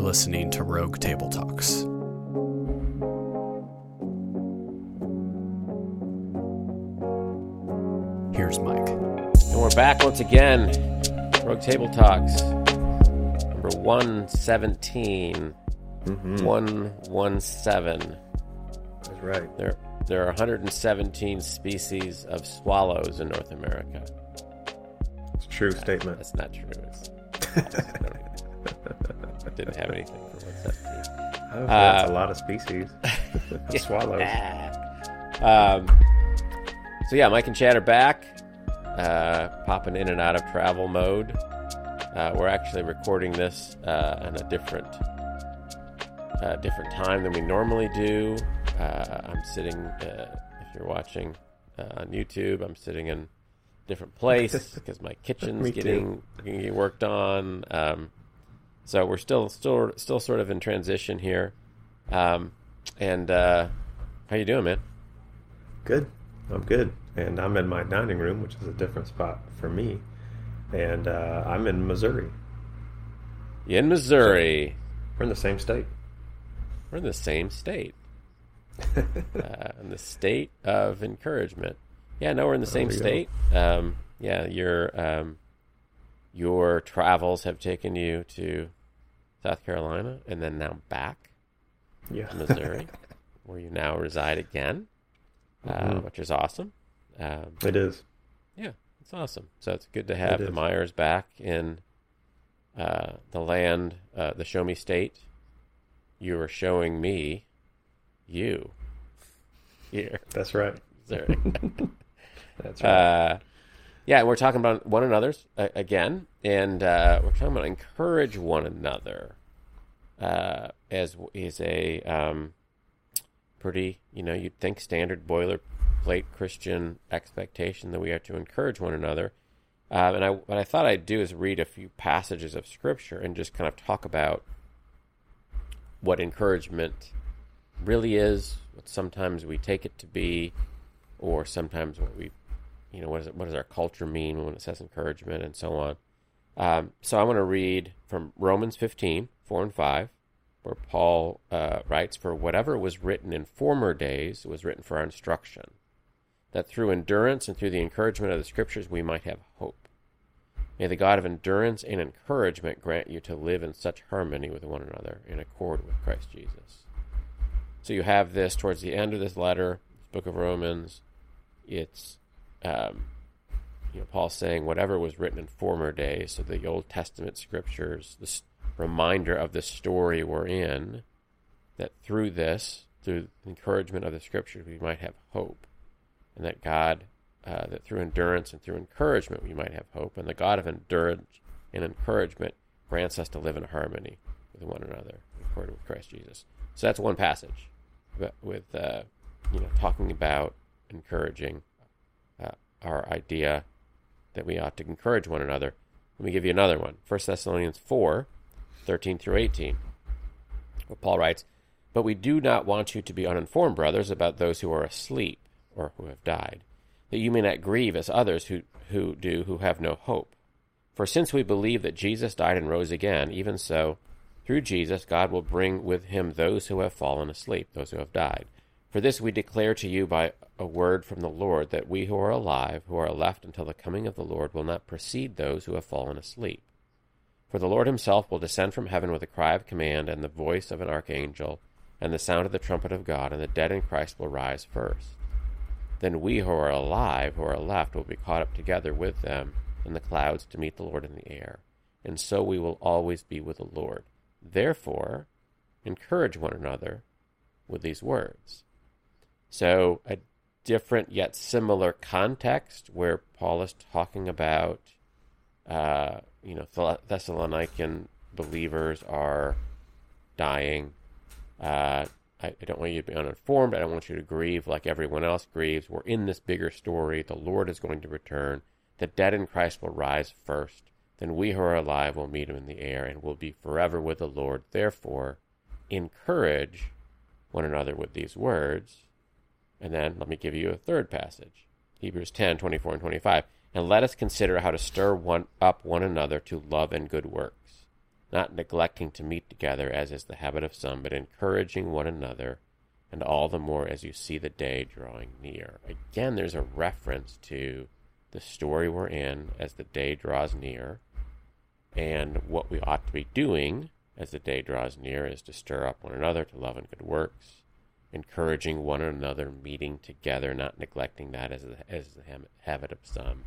You're listening to Rogue Table Talks. Here's Mike. And we're back once again. Rogue Table Talks. Number 117. Mm-hmm. 117. That's right. There, there are 117 species of swallows in North America. It's a true statement. That's not true. It's, I didn't have anything for 117. Oh, that's a lot of species. Swallows. Um, so yeah, Mike and Chad are back, uh, popping in and out of travel mode. Uh, we're actually recording this uh, on a different uh, different time than we normally do. Uh, I'm sitting, uh, if you're watching uh, on YouTube, I'm sitting in a different place because my kitchen's getting, getting worked on. Um, so we're still still still sort of in transition here. Um, and uh, how you doing, man? Good. I'm good. And I'm in my dining room, which is a different spot for me. And uh, I'm in Missouri. You in Missouri? We're in the same state. We're in the same state. uh, in the state of encouragement. Yeah, no, we're in the same state. Um, yeah, your um, your travels have taken you to South Carolina and then now back Yeah. to Missouri, where you now reside again, uh, Mhm. which is awesome. Um, it is. yeah, it's awesome. So it's good to have It the is. Myers back in uh, the land, uh, the Show Me State. You are showing me you here. That's right. Missouri. That's right. Yeah, we're talking about one another's uh, again, and uh, we're talking about encourage one another uh, as is a um, pretty, you know, you'd think standard boilerplate Christian expectation that we are to encourage one another. Um, and I, what I thought I'd do is read a few passages of Scripture and just kind of talk about what encouragement really is, what sometimes we take it to be, or sometimes what we, you know, what, is it, what does our culture mean when it says encouragement and so on. Um, so I want to read from Romans 15, 4 and 5, where Paul uh, writes, For whatever was written in former days was written for our instruction, that through endurance and through the encouragement of the Scriptures we might have hope. May the God of endurance and encouragement grant you to live in such harmony with one another in accord with Christ Jesus. So you have this towards the end of this letter, book of Romans. It's, um, you know, Paul saying whatever was written in former days, so the Old Testament scriptures, this reminder of the story we're in, that through this, through the encouragement of the scriptures, we might have hope, and that God, uh, that through endurance and through encouragement, we might have hope, and the God of endurance and encouragement grants us to live in harmony with one another, according with Christ Jesus. So that's one passage, with uh, you know talking about encouraging our idea that we ought to encourage one another. Let me give you another one. 1 Thessalonians 4, 13 through 18. Where Paul writes, But we do not want you to be uninformed, brothers, about those who are asleep or who have died, that you may not grieve as others who, who do who have no hope. For since we believe that Jesus died and rose again, even so, through Jesus, God will bring with him those who have fallen asleep, those who have died. For this we declare to you by a word from the Lord, that we who are alive, who are left until the coming of the Lord, will not precede those who have fallen asleep. For the Lord himself will descend from heaven with a cry of command, and the voice of an archangel, and the sound of the trumpet of God, and the dead in Christ will rise first. Then we who are alive, who are left, will be caught up together with them in the clouds to meet the Lord in the air. And so we will always be with the Lord. Therefore, encourage one another with these words. So, a different yet similar context where Paul is talking about, uh, you know, Thessalonican believers are dying. Uh, I, I don't want you to be uninformed. I don't want you to grieve like everyone else grieves. We're in this bigger story. The Lord is going to return. The dead in Christ will rise first. Then we who are alive will meet him in the air and will be forever with the Lord. Therefore, encourage one another with these words. And then let me give you a third passage Hebrews 10 24 and 25. And let us consider how to stir one up one another to love and good works, not neglecting to meet together as is the habit of some, but encouraging one another, and all the more as you see the day drawing near. Again, there's a reference to the story we're in as the day draws near, and what we ought to be doing as the day draws near is to stir up one another to love and good works, encouraging one another, meeting together, not neglecting that as, a, as the habit of some,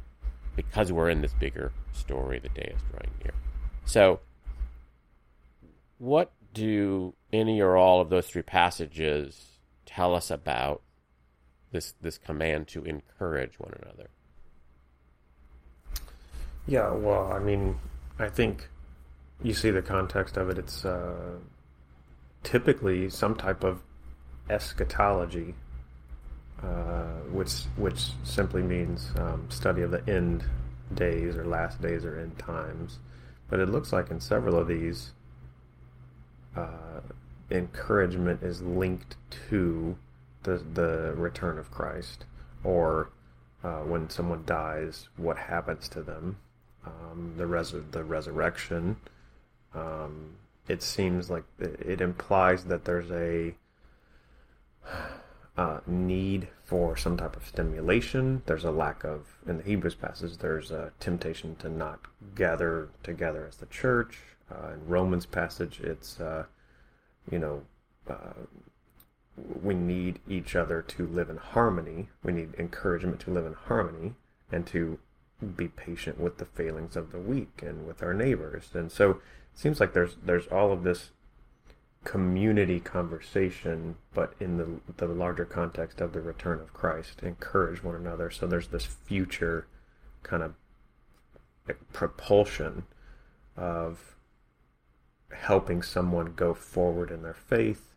because we're in this bigger story, the day is drawing near. So, what do any or all of those three passages tell us about this this command to encourage one another? Yeah, well, I mean, I think you see the context of it. It's uh, typically some type of eschatology, uh, which which simply means um, study of the end days or last days or end times. But it looks like in several of these, uh, encouragement is linked to the the return of Christ, or uh, when someone dies, what happens to them, um, the res- the resurrection. Um, it seems like it implies that there's a uh, need for some type of stimulation. There's a lack of, in the Hebrews passage, there's a temptation to not gather together as the church. Uh, in Romans passage, it's, uh, you know, uh, we need each other to live in harmony. We need encouragement to live in harmony and to be patient with the failings of the weak and with our neighbors. And so it seems like there's there's all of this community conversation, but in the the larger context of the return of Christ, encourage one another. So there's this future kind of propulsion of helping someone go forward in their faith.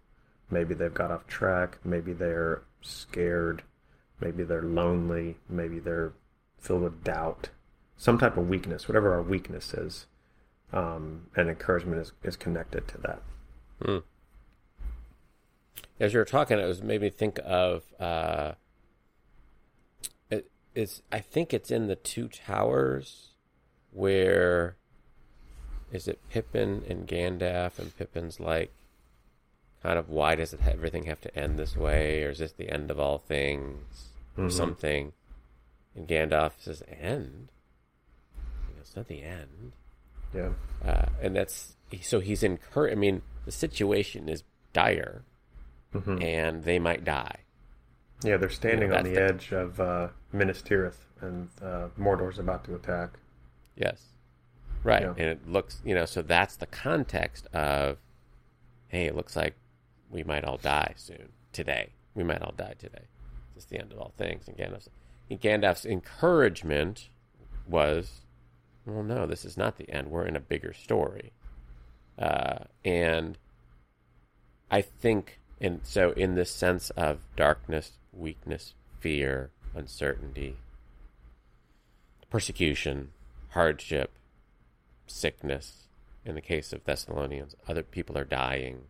Maybe they've got off track. Maybe they're scared. Maybe they're lonely. Maybe they're filled with doubt. Some type of weakness, whatever our weakness is. Um, and encouragement is, is connected to that. Hmm. As you were talking, it was made me think of. Uh, it is. I think it's in the Two Towers, where is it Pippin and Gandalf, and Pippin's like, kind of, why does it everything have to end this way, or is this the end of all things, or mm-hmm. something? And Gandalf says, "End." It's not the end. Yeah. Uh, and that's so he's incur. I mean, the situation is dire, mm-hmm. and they might die. Yeah, they're standing on the, the, edge of uh, Minas Tirith, and uh, Mordor's about to attack. Yes, right. Yeah. And it looks, you know, so that's the context of, hey, it looks like we might all die soon today. We might all die today. It's the end of all things. And Gandalf's, and Gandalf's encouragement was, well, no, this is not the end. We're in a bigger story. Uh, and I think, and so in this sense of darkness, weakness, fear, uncertainty, persecution, hardship, sickness, in the case of Thessalonians, other people are dying.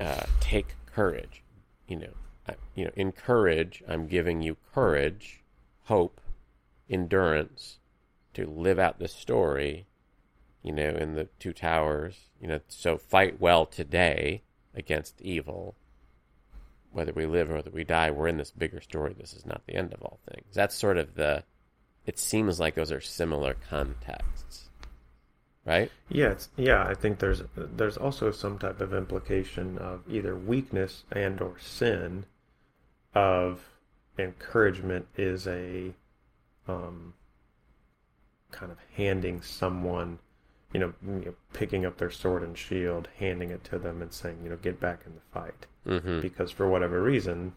Uh, take courage, you know. I, you know, encourage. I'm giving you courage, hope, endurance to live out the story you know, in the two towers, you know, so fight well today against evil. Whether we live or whether we die, we're in this bigger story. This is not the end of all things. That's sort of the. It seems like those are similar contexts, right? Yeah, yeah. I think there's there's also some type of implication of either weakness and or sin. Of encouragement is a um, kind of handing someone you know, you know, picking up their sword and shield, handing it to them, and saying, you know, get back in the fight. Mm-hmm. Because for whatever reason,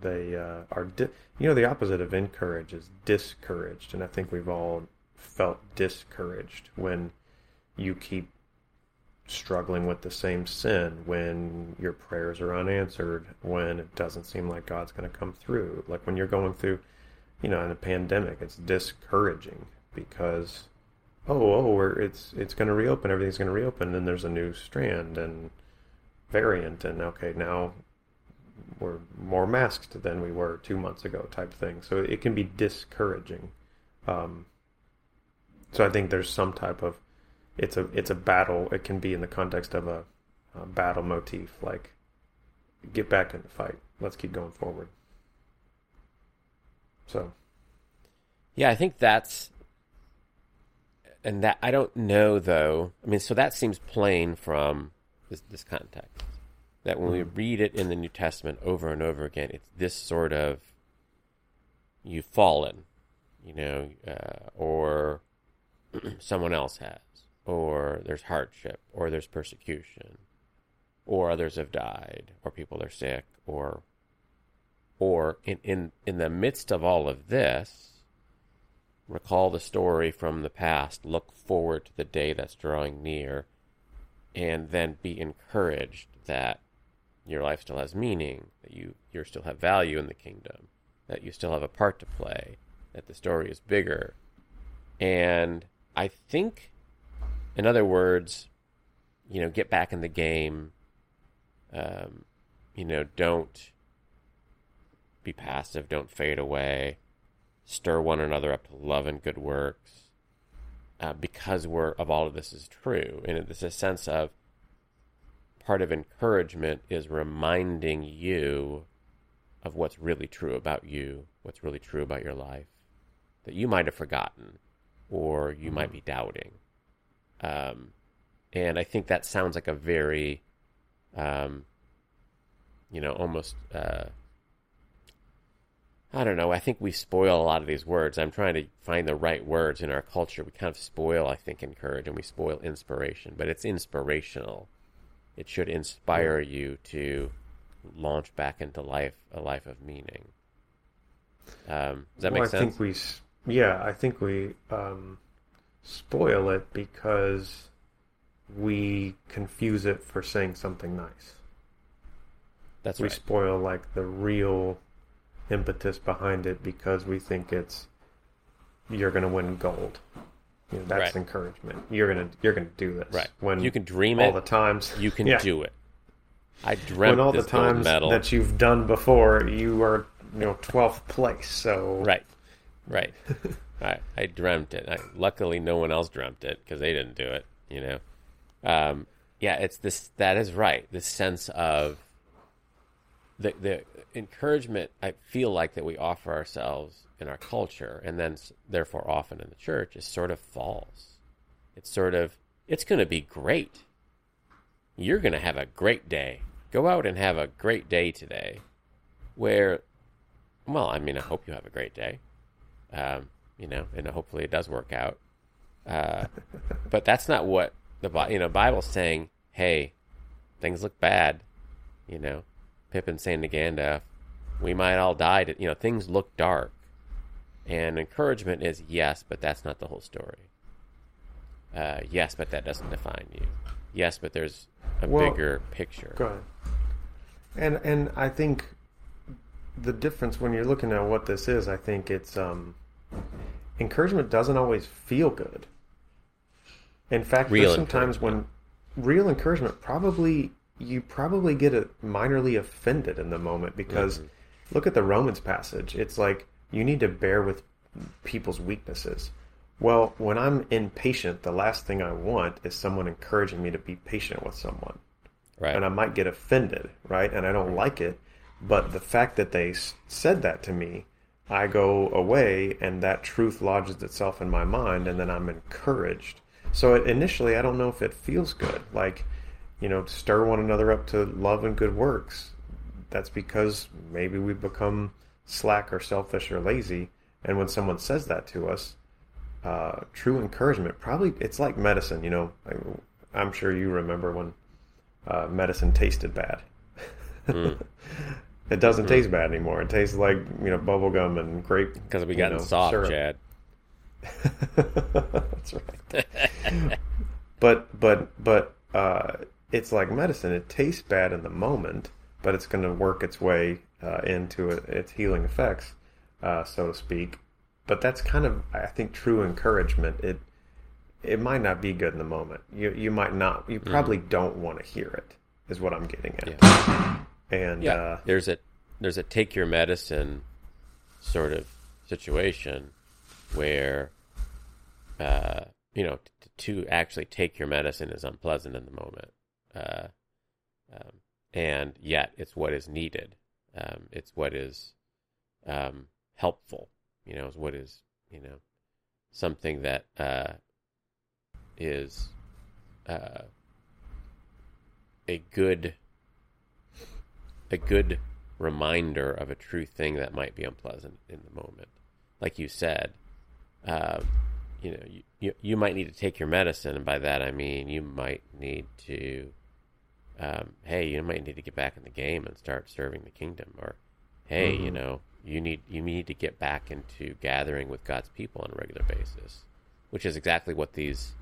they uh, are, di- you know, the opposite of encouraged is discouraged. And I think we've all felt discouraged when you keep struggling with the same sin, when your prayers are unanswered, when it doesn't seem like God's going to come through. Like when you're going through, you know, in a pandemic, it's discouraging because oh, oh, we're, it's it's going to reopen, everything's going to reopen, and then there's a new strand and variant, and okay, now we're more masked than we were two months ago, type thing. So it can be discouraging. Um, so I think there's some type of it's a it's a battle. It can be in the context of a, a battle motif, like get back in the fight. Let's keep going forward. So Yeah, I think that's and that I don't know though. I mean, so that seems plain from this, this context. That when we read it in the New Testament over and over again, it's this sort of you've fallen, you know, uh, or someone else has, or there's hardship, or there's persecution, or others have died, or people are sick, or or in in in the midst of all of this, recall the story from the past, look forward to the day that's drawing near, and then be encouraged that your life still has meaning, that you you still have value in the kingdom, that you still have a part to play, that the story is bigger. And I think in other words, you know, get back in the game. Um, you know, don't be passive, don't fade away. Stir one another up to love and good works. Uh, because we're of all of this is true. And it's a sense of part of encouragement is reminding you of what's really true about you, what's really true about your life, that you might have forgotten or you might be doubting. Um, and I think that sounds like a very, um, you know, almost, uh, I don't know. I think we spoil a lot of these words. I'm trying to find the right words in our culture. We kind of spoil, I think, encourage and we spoil inspiration, but it's inspirational. It should inspire you to launch back into life, a life of meaning. Um, does that well, make I think we, yeah, I think we um, spoil it because we confuse it for saying something nice. That's we right. spoil like the real impetus behind it because we think it's you're going to win gold. You know, that's Right. encouragement. You're gonna you're gonna do this. Right. When You can dream all it. the times You can Yeah. do it. I dreamt when all the times that you've done before, you are you know twelfth place. So Right, right. I, I dreamt it. I, luckily, no one else dreamt it because they didn't do it. You know, um, yeah. It's this. That is right. This sense of the the encouragement. I feel like that we offer ourselves in our culture, and then therefore often in the church, is sort of false. It's sort of. It's going to be great. You're going to have a great day. Go out and have a great day today. Where well, I mean, I hope you have a great day. Um, you know, and hopefully it does work out. Uh, but that's not what the you know Bible's saying. Hey, things look bad. You know, Pippin saying to Gandalf, "We might all die." To, you know, things look dark. And encouragement is yes, but that's not the whole story. Uh, yes, but that doesn't define you. Yes, but there's a Well, bigger picture. Go ahead. And and I think the difference when you're looking at what this is, I think it's um, encouragement doesn't always feel good. In fact, Real there's sometimes when real encouragement probably you probably get a minorly offended in the moment because Mm-hmm. look at the Romans passage. It's like you need to bear with people's weaknesses. Well, when I'm impatient, the last thing I want is someone encouraging me to be patient with someone Right. and I might get offended, right? And I don't like it. But the fact that they said that to me, I go away and that truth lodges itself in my mind, and then I'm encouraged. So it, initially, I don't know if it feels good. Like, you know, stir one another up to love and good works. That's because maybe we become slack or selfish or lazy. And when someone says that to us, uh, true encouragement probably it's like medicine. You know, I, I'm sure you remember when uh, medicine tasted bad. it doesn't taste bad anymore. It tastes like you know bubble gum and grape. because we you got know, soft, syrup. Chad. That's right. but but but uh, it's like medicine. It tastes bad in the moment, but it's going to work its way uh, into it, its healing effects, uh, so to speak. But that's kind of, I think, true encouragement. It it might not be good in the moment. You you might not. You probably don't want to hear it. Is what I'm getting at. And Yeah, uh, there's a there's a take your medicine sort of situation where uh, you know, t- to actually take your medicine is unpleasant in the moment. Uh, um, and yet it's what is needed. Um, it's what is um, helpful. You know, is what is you know something that uh, is uh, a good a good reminder of a true thing that might be unpleasant in the moment. Like you said, uh, you know, you, you, you might need to take your medicine, and by that I mean you might need to, um, hey, you might need to get back in the game and start serving the kingdom, or hey, mm-hmm. you know, you need you need to get back into gathering with God's people on a regular basis, which is exactly what these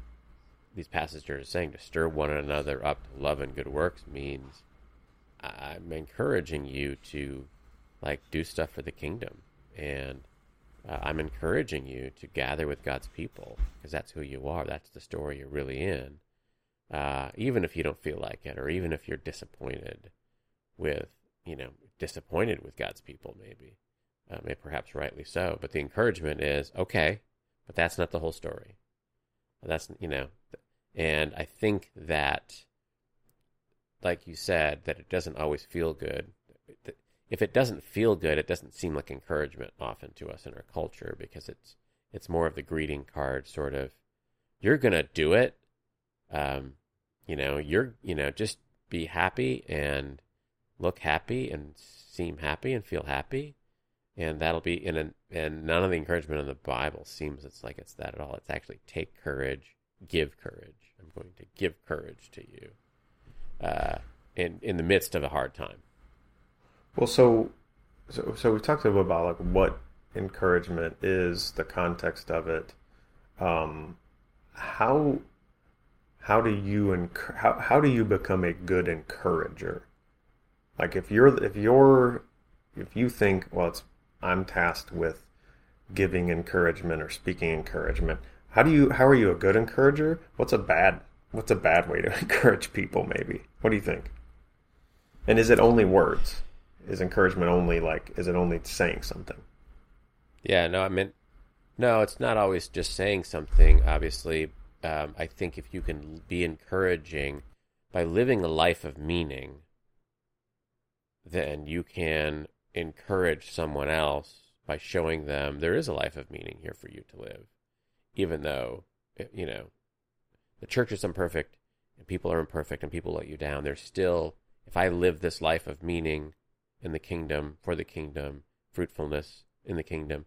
these passages are saying. To stir one another up to love and good works means I'm encouraging you to like do stuff for the kingdom, and uh, I'm encouraging you to gather with God's people because that's who you are. That's the story you're really in. Uh, even if you don't feel like it, or even if you're disappointed with, you know, disappointed with God's people, maybe maybe perhaps rightly so. But the encouragement is okay, but that's not the whole story. That's you know, and I think that, like you said, that it doesn't always feel good. If it doesn't feel good, it doesn't seem like encouragement often to us in our culture because it's it's more of the greeting card sort of. You're gonna do it. Um, you know, you're you know just be happy and look happy and seem happy and feel happy and that'll be in an and none of the encouragement in the Bible seems it's like it's that at all. It's actually take courage, give courage. I'm going to give courage to you, uh, in in the midst of a hard time. Well, so so so we talked a little about like what encouragement is, the context of it. Um, how how do you enc- how how do you become a good encourager? Like if you're if you're if you think well it's I'm tasked with giving encouragement or speaking encouragement. How do you how are you a good encourager? What's a bad what's a bad way to encourage people maybe? What do you think? And is it only words? Is encouragement only like is it only saying something? Yeah, no, I mean no, it's not always just saying something. Obviously, um, I think if you can be encouraging by living a life of meaning, then you can encourage someone else by showing them there is a life of meaning here for you to live, even though, you know, the church is imperfect and people are imperfect and people let you down. There's still, if I live this life of meaning in the kingdom, for the kingdom, fruitfulness in the kingdom,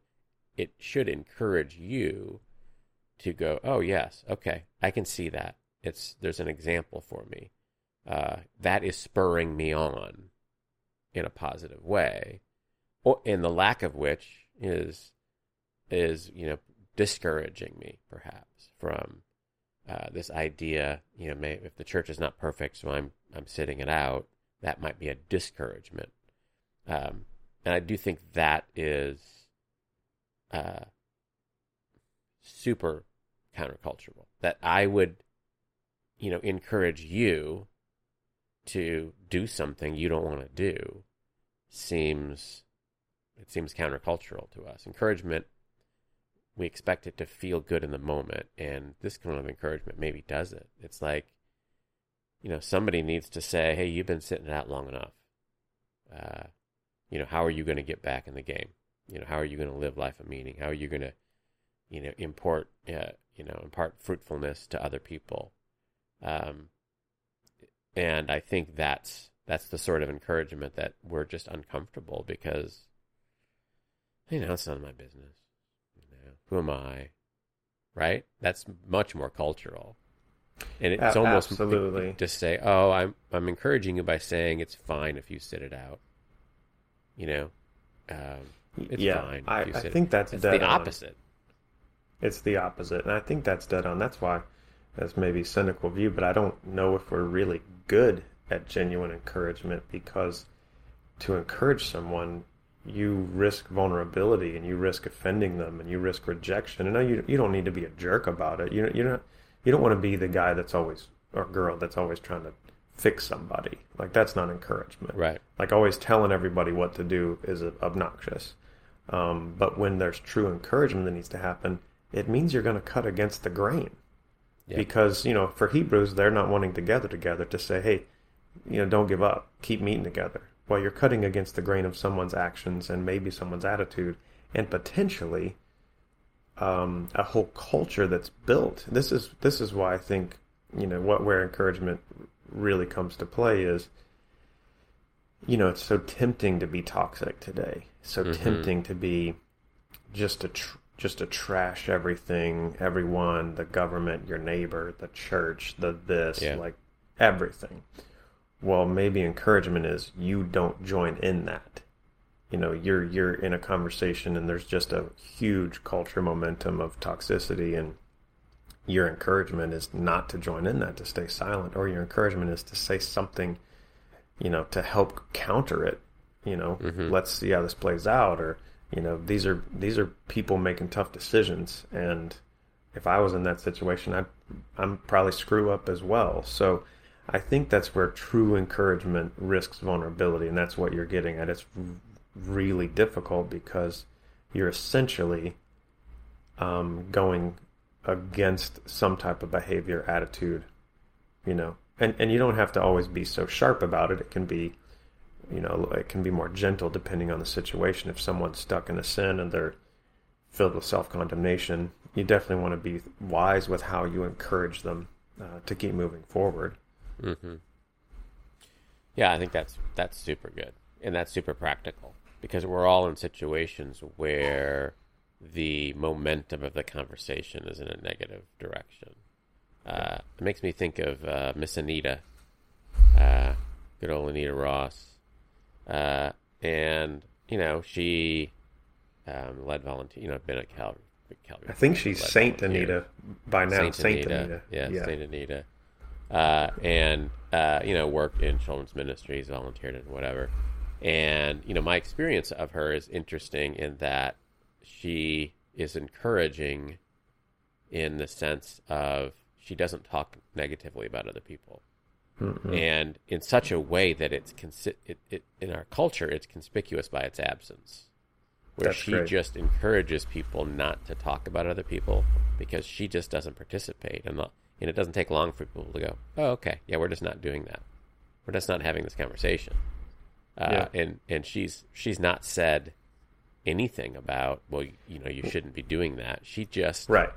it should encourage you to go, oh, yes, okay, I can see that. It's, there's an example for me. Uh, that is spurring me on in a positive way, or, and the lack of which is is you know discouraging me perhaps from uh, this idea. You know, may, if the church is not perfect, so I'm I'm sitting it out. That might be a discouragement, um, and I do think that is uh, super countercultural. That I would, you know, encourage you to do something you don't want to do seems it seems countercultural to us. Encouragement we expect it to feel good in the moment and this kind of encouragement maybe does it. It's like you know, somebody needs to say, "Hey, you've been sitting out long enough. Uh, you know, how are you going to get back in the game? You know, how are you going to live life of meaning? How are you going to, you know, import, uh, you know, impart fruitfulness to other people?" Um, and I think that's that's the sort of encouragement that we're just uncomfortable because you know it's none of my business. You know, who am I? Right? That's much more cultural. And it's almost absolutely to say, "Oh, I'm I'm encouraging you by saying it's fine if you sit it out." You know, um, it's yeah, fine. I, I think that's the on. opposite. It's the opposite, and I think that's dead on. That's why that's maybe cynical view, but I don't know if we're really good at genuine encouragement because to encourage someone, you risk vulnerability and you risk offending them and you risk rejection. And you you don't need to be a jerk about it. You you don't you don't want to be the guy that's always or girl that's always trying to fix somebody. Like that's not encouragement. Right. Like always telling everybody what to do is obnoxious. Um, but when there's true encouragement that needs to happen, it means you're going to cut against the grain. Yeah. because you know for Hebrews they're not wanting to gather together to say hey you know don't give up keep meeting together well you're cutting against the grain of someone's actions and maybe someone's attitude and potentially um, a whole culture that's built this is this is why I think you know what where encouragement really comes to play is you know it's so tempting to be toxic today so Mhm. tempting to be just a tr- just to trash everything everyone the government your neighbor the church the this Yeah. like everything well maybe encouragement is you don't join in that you know you're you're in a conversation and there's just a huge culture momentum of toxicity and your encouragement is not to join in that to stay silent or your encouragement is to say something you know to help counter it you know Mhm. let's see how this plays out or you know these are these are people making tough decisions. And if i was in that situation i'd i'm probably screw up as well. So i think that's where true encouragement risks vulnerability. And that's what you're getting at. It's really difficult because you're essentially um, going against some type of behavior attitude you know. And and you don't have to always be so sharp about it. It can be you know it can be more gentle depending on the situation. If someone's stuck in a sin and they're filled with self-condemnation you definitely want to be wise with how you encourage them uh, to keep moving forward. Hmm Yeah, I think that's that's super good, and that's super practical because we're all in situations where the momentum of the conversation is in a negative direction. Uh, it makes me think of uh, Miss Anita, uh, good old Anita Ross, uh, and you know she um, led volunteer, you know, been at Calvary. Calvary i think she's saint volunteer. anita by now saint, anita, Yeah, yeah Saint Anita. Uh, and uh, you know, worked in children's ministries, volunteered and whatever. And you know, my experience of her is interesting in that she is encouraging in the sense of she doesn't talk negatively about other people. Mm-mm. And in such a way that it's consi- it, it, in our culture, it's conspicuous by its absence where That's she great. just encourages people not to talk about other people because she just doesn't participate and, the, and it doesn't take long for people to go oh okay. Yeah we're just not doing that. We're just not having this conversation. Uh, and and she's she's not said anything about well you know you shouldn't be doing that. She just right.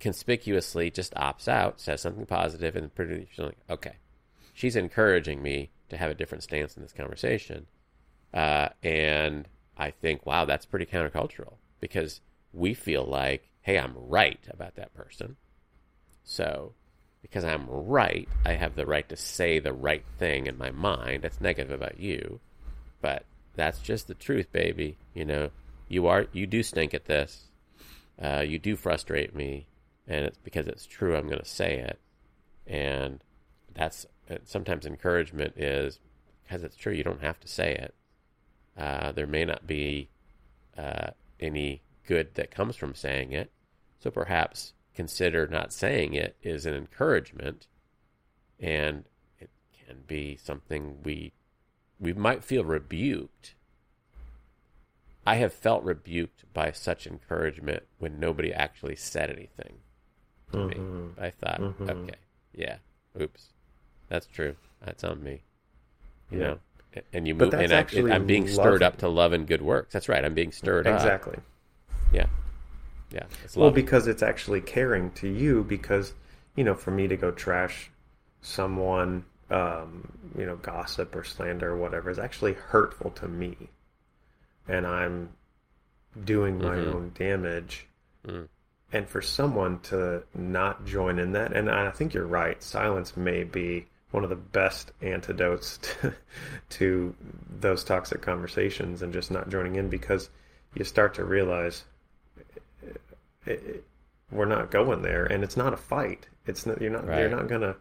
conspicuously just opts out says something positive and pretty she's like okay she's encouraging me to have a different stance in this conversation uh, and I think, wow, that's pretty countercultural because we feel like, hey, I'm right about that person. So, because I'm right, I have the right to say the right thing in my mind. That's negative about you, but that's just the truth, baby. You know, you are you do stink at this. Uh, you do frustrate me, and it's because it's true. I'm going to say it, and that's sometimes encouragement is because it's true. You don't have to say it. Uh, there may not be uh, any good that comes from saying it. So perhaps consider not saying it is an encouragement, and it can be something we we might feel rebuked. I have felt rebuked by such encouragement when nobody actually said anything to me. Mhm. I thought, Mhm. okay, yeah, oops, that's true. That's on me. You Yeah. know, and you move, and I, actually I'm being stirred up to love and good works. That's right. I'm being stirred up. exactly Yeah, yeah. It's Well, because it's actually caring to you. Because you know, for me to go trash someone, um, you know, gossip or slander or whatever is actually hurtful to me, and I'm doing my Mhm. own damage. Mm. And for someone to not join in that, and I think you're right, silence may be one of the best antidotes to, to those toxic conversations and just not joining in because you start to realize it, it- we're not going there, and it's not a fight. It's not you're not Right. you're not gonna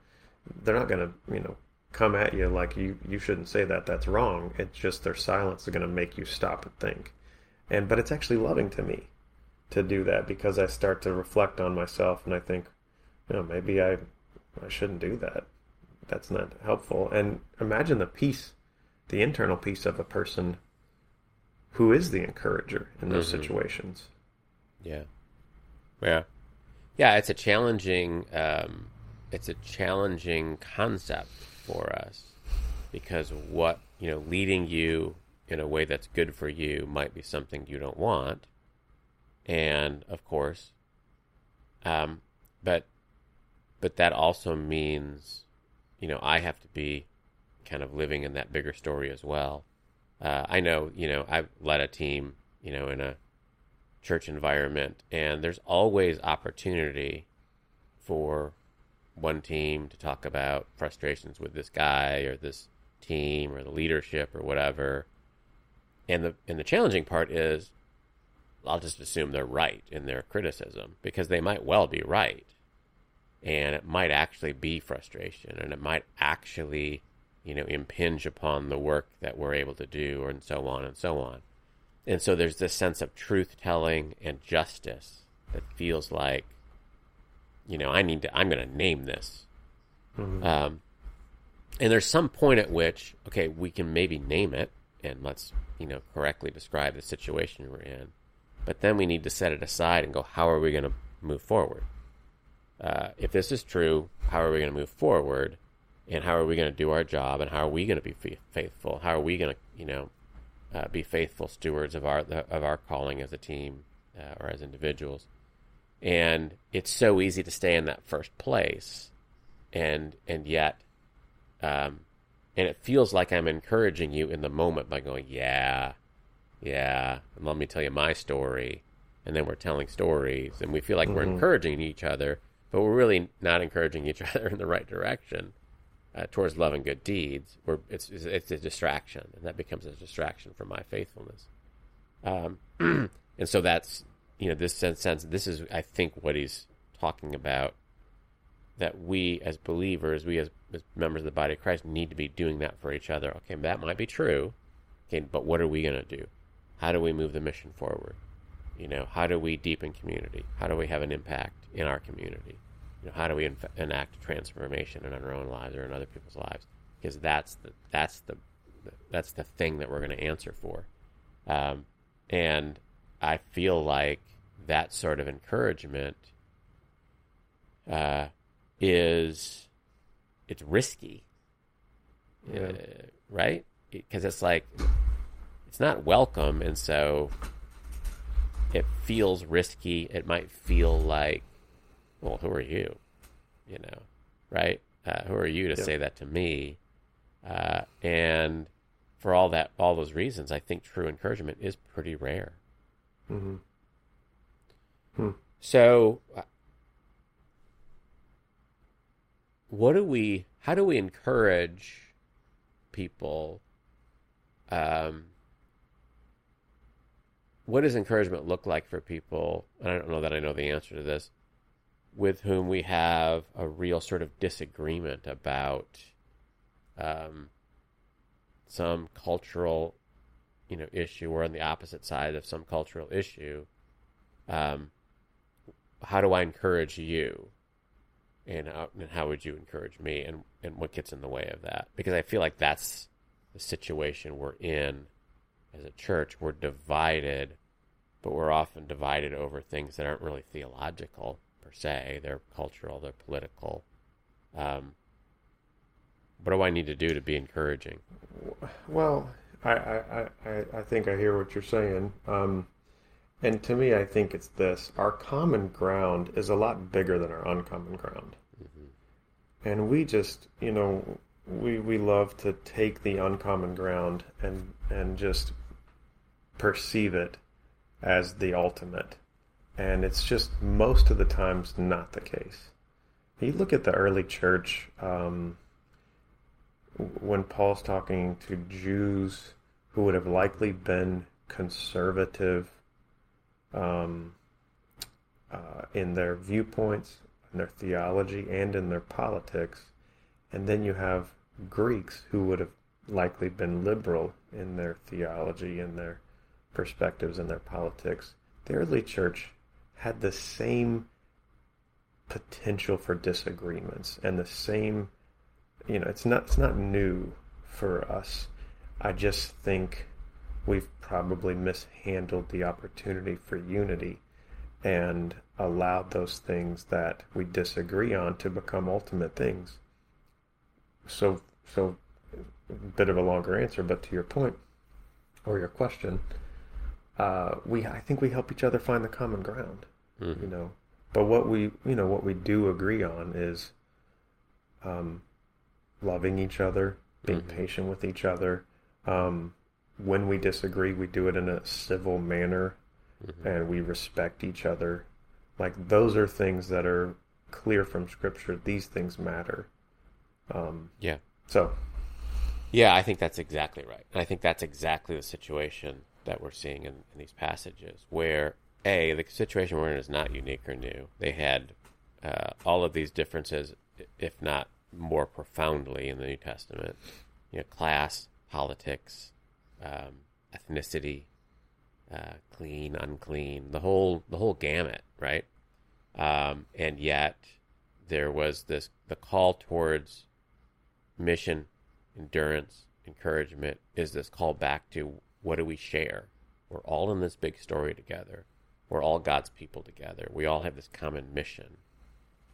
they're not gonna you know come at you like you you shouldn't say that that's wrong. It's just their silence is gonna make you stop and think, and but it's actually loving to me to do that because I start to reflect on myself and I think, you know, maybe I I shouldn't do that. That's not helpful. And imagine the peace, the internal peace of a person who is the encourager in those Mhm. situations. Yeah. Yeah. yeah, it's a challenging um, it's a challenging concept for us because what you know leading you in a way that's good for you might be something you don't want, and of course, um, but but that also means you know I have to be kind of living in that bigger story as well. Uh, I know you know I've led a team you know in a church environment, and there's always opportunity for one team to talk about frustrations with this guy or this team or the leadership or whatever. And the and the challenging part is I'll just assume they're right in their criticism because they might well be right. And it might actually be frustration and it might actually, you know, impinge upon the work that we're able to do and so on and so on. And so there's this sense of truth telling and justice that feels like, you know, I need to, I'm going to name this. Mhm. Um, and there's some point at which, okay, we can maybe name it and let's, you know, correctly describe the situation we're in. But then we need to set it aside and go, how are we going to move forward? Uh, if this is true, how are we going to move forward? And how are we going to do our job? And how are we going to be fa- faithful? How are we going to, you know, uh, be faithful stewards of our of our calling as a team uh, or as individuals? And it's so easy to stay in that first place, and and yet, um, and it feels like I'm encouraging you in the moment by going, yeah, yeah, and let me tell you my story, and then we're telling stories, and we feel like we're Mhm. encouraging each other, but we're really not encouraging each other in the right direction uh, towards love and good deeds. We're, it's, it's a distraction, and that becomes a distraction from my faithfulness. Um, and so that's you know this sense, sense this is I think what he's talking about that we as believers, we as, as members of the body of Christ, need to be doing that for each other. Okay, that might be true. Okay, but what are we going to do? How do we move the mission forward? You know, how do we deepen community? How do we have an impact in our community? You know, how do we inf- enact transformation in our own lives or in other people's lives? Because that's the that's the that's the thing that we're going to answer for. Um, and I feel like that sort of encouragement uh, is it's risky, Yeah. uh, right? Because it's like it's not welcome, and so it feels risky. It might feel like, well, who are you? You know, right? Uh, who are you to say that to me? Uh, and for all that, all those reasons, I think true encouragement is pretty rare. Mhm. So, uh, what do we? How do we encourage people? Um, what does encouragement look like for people? And I don't know that I know the answer to this. With whom we have a real sort of disagreement about um, some cultural, you know, issue, or on the opposite side of some cultural issue. Um, how do I encourage you? And how, and how would you encourage me? And, and what gets in the way of that? Because I feel like that's the situation we're in as a church. We're divided, but we're often divided over things that aren't really theological per se. They're cultural, they're political. Um, what do I need to do to be encouraging? Well, I, I, I, I- think I hear what you're saying. Um, and to me, I think it's this our common ground is a lot bigger than our uncommon ground. And we just, you know, we, we love to take the uncommon ground and, and just perceive it as the ultimate. And it's just most of the times not the case. You look at the early church, um, when Paul's talking to Jews who would have likely been conservative um, uh, in their viewpoints, in their theology, and in their politics, and then you have Greeks who would have likely been liberal in their theology and their perspectives and their politics. The early church had the same potential for disagreements and the same you know it's not it's not new for us i just think we've probably mishandled the opportunity for unity and allowed those things that we disagree on to become ultimate things. So, so a bit of a longer answer, but to your point or your question, uh, we I think we help each other find the common ground. Mhm. You know, but what we you know what we do agree on is um, loving each other, being Mhm. patient with each other. Um, when we disagree, we do it in a civil manner, Mhm. and we respect each other. Like those are things that are clear from Scripture. These things matter. Um, Yeah. so Yeah, I think that's exactly right. And I think that's exactly the situation that we're seeing in, in these passages, where A, the situation we're in is not unique or new. They had uh, all of these differences, if not more profoundly, in the New Testament. You know, class, politics, um, ethnicity, uh, clean, unclean, the whole the whole gamut, right? Um, and yet there was this the call towards mission, endurance, encouragement is this call back to what do we share? We're all in this big story together. We're all God's people together. We all have this common mission.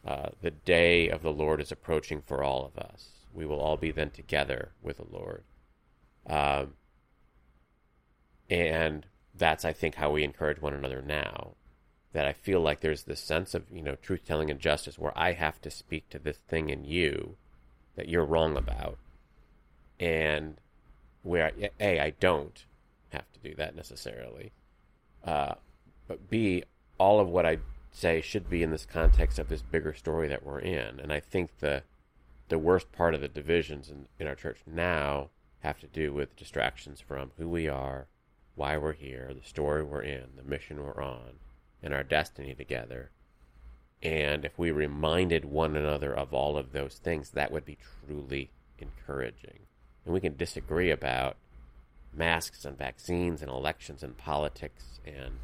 Uh, the day of the Lord is approaching for all of us. We will all be then together with the Lord. Um, and that's, I think, how we encourage one another now. That I feel like there's this sense of, you know, truth telling and justice where I have to speak to this thing in you that you're wrong about. And where, A, I don't have to do that necessarily. Uh, but B, all of what I say should be in this context of this bigger story that we're in. And I think the the worst part of the divisions in, in our church now have to do with distractions from who we are, why we're here, the story we're in, the mission we're on, and our destiny together. And if we reminded one another of all of those things, that would be truly encouraging. And we can disagree about masks and vaccines and elections and politics and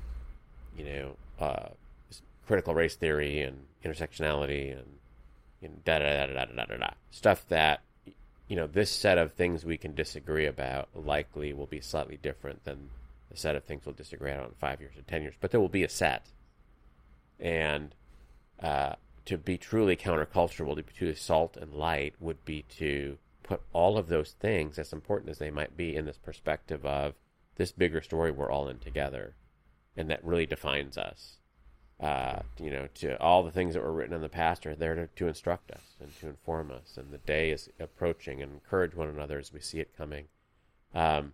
you know uh, critical race theory and intersectionality and da, da da da da da da stuff that you know this set of things we can disagree about likely will be slightly different than the set of things we'll disagree on in five years or ten years, but there will be a set and. Uh, to be truly countercultural, to be salt and light, would be to put all of those things, as important as they might be, in this perspective of this bigger story we're all in together, and that really defines us uh, you know, to all the things that were written in the past are there to, to instruct us and to inform us. And the day is approaching and encourage one another as we see it coming. Um,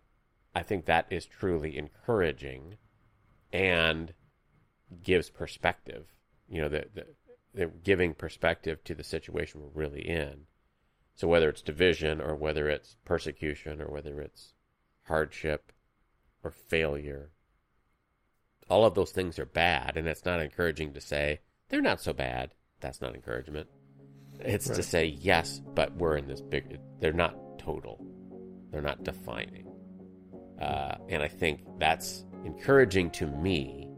I think that is truly encouraging and gives perspective. You know, the, the, the giving perspective to the situation we're really in. So whether it's division or whether it's persecution or whether it's hardship or failure all of those things are bad, and it's not encouraging to say they're not so bad. That's not encouragement. It's to say yes, but we're in this big. They're not total. They're not defining. Uh, and I think that's encouraging to me.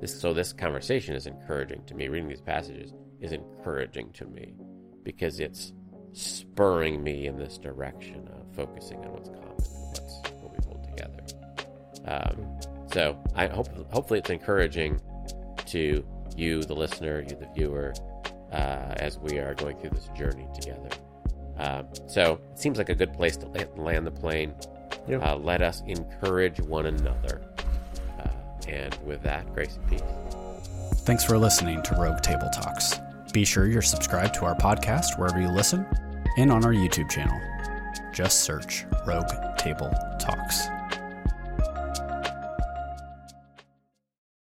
This so this conversation is encouraging to me. Reading these passages is encouraging to me because it's spurring me in this direction of focusing on what's common and what's what we hold together. Um, so I hope hopefully it's encouraging to you, the listener, you, the viewer, uh, as we are going through this journey together. Um, so it seems like a good place to land the plane. Yeah. Uh, let us encourage one another. Uh, and with that, grace and peace. Thanks for listening to Rogue Table Talks. Be sure you're subscribed to our podcast wherever you listen and on our YouTube channel. Just search Rogue Table Talks.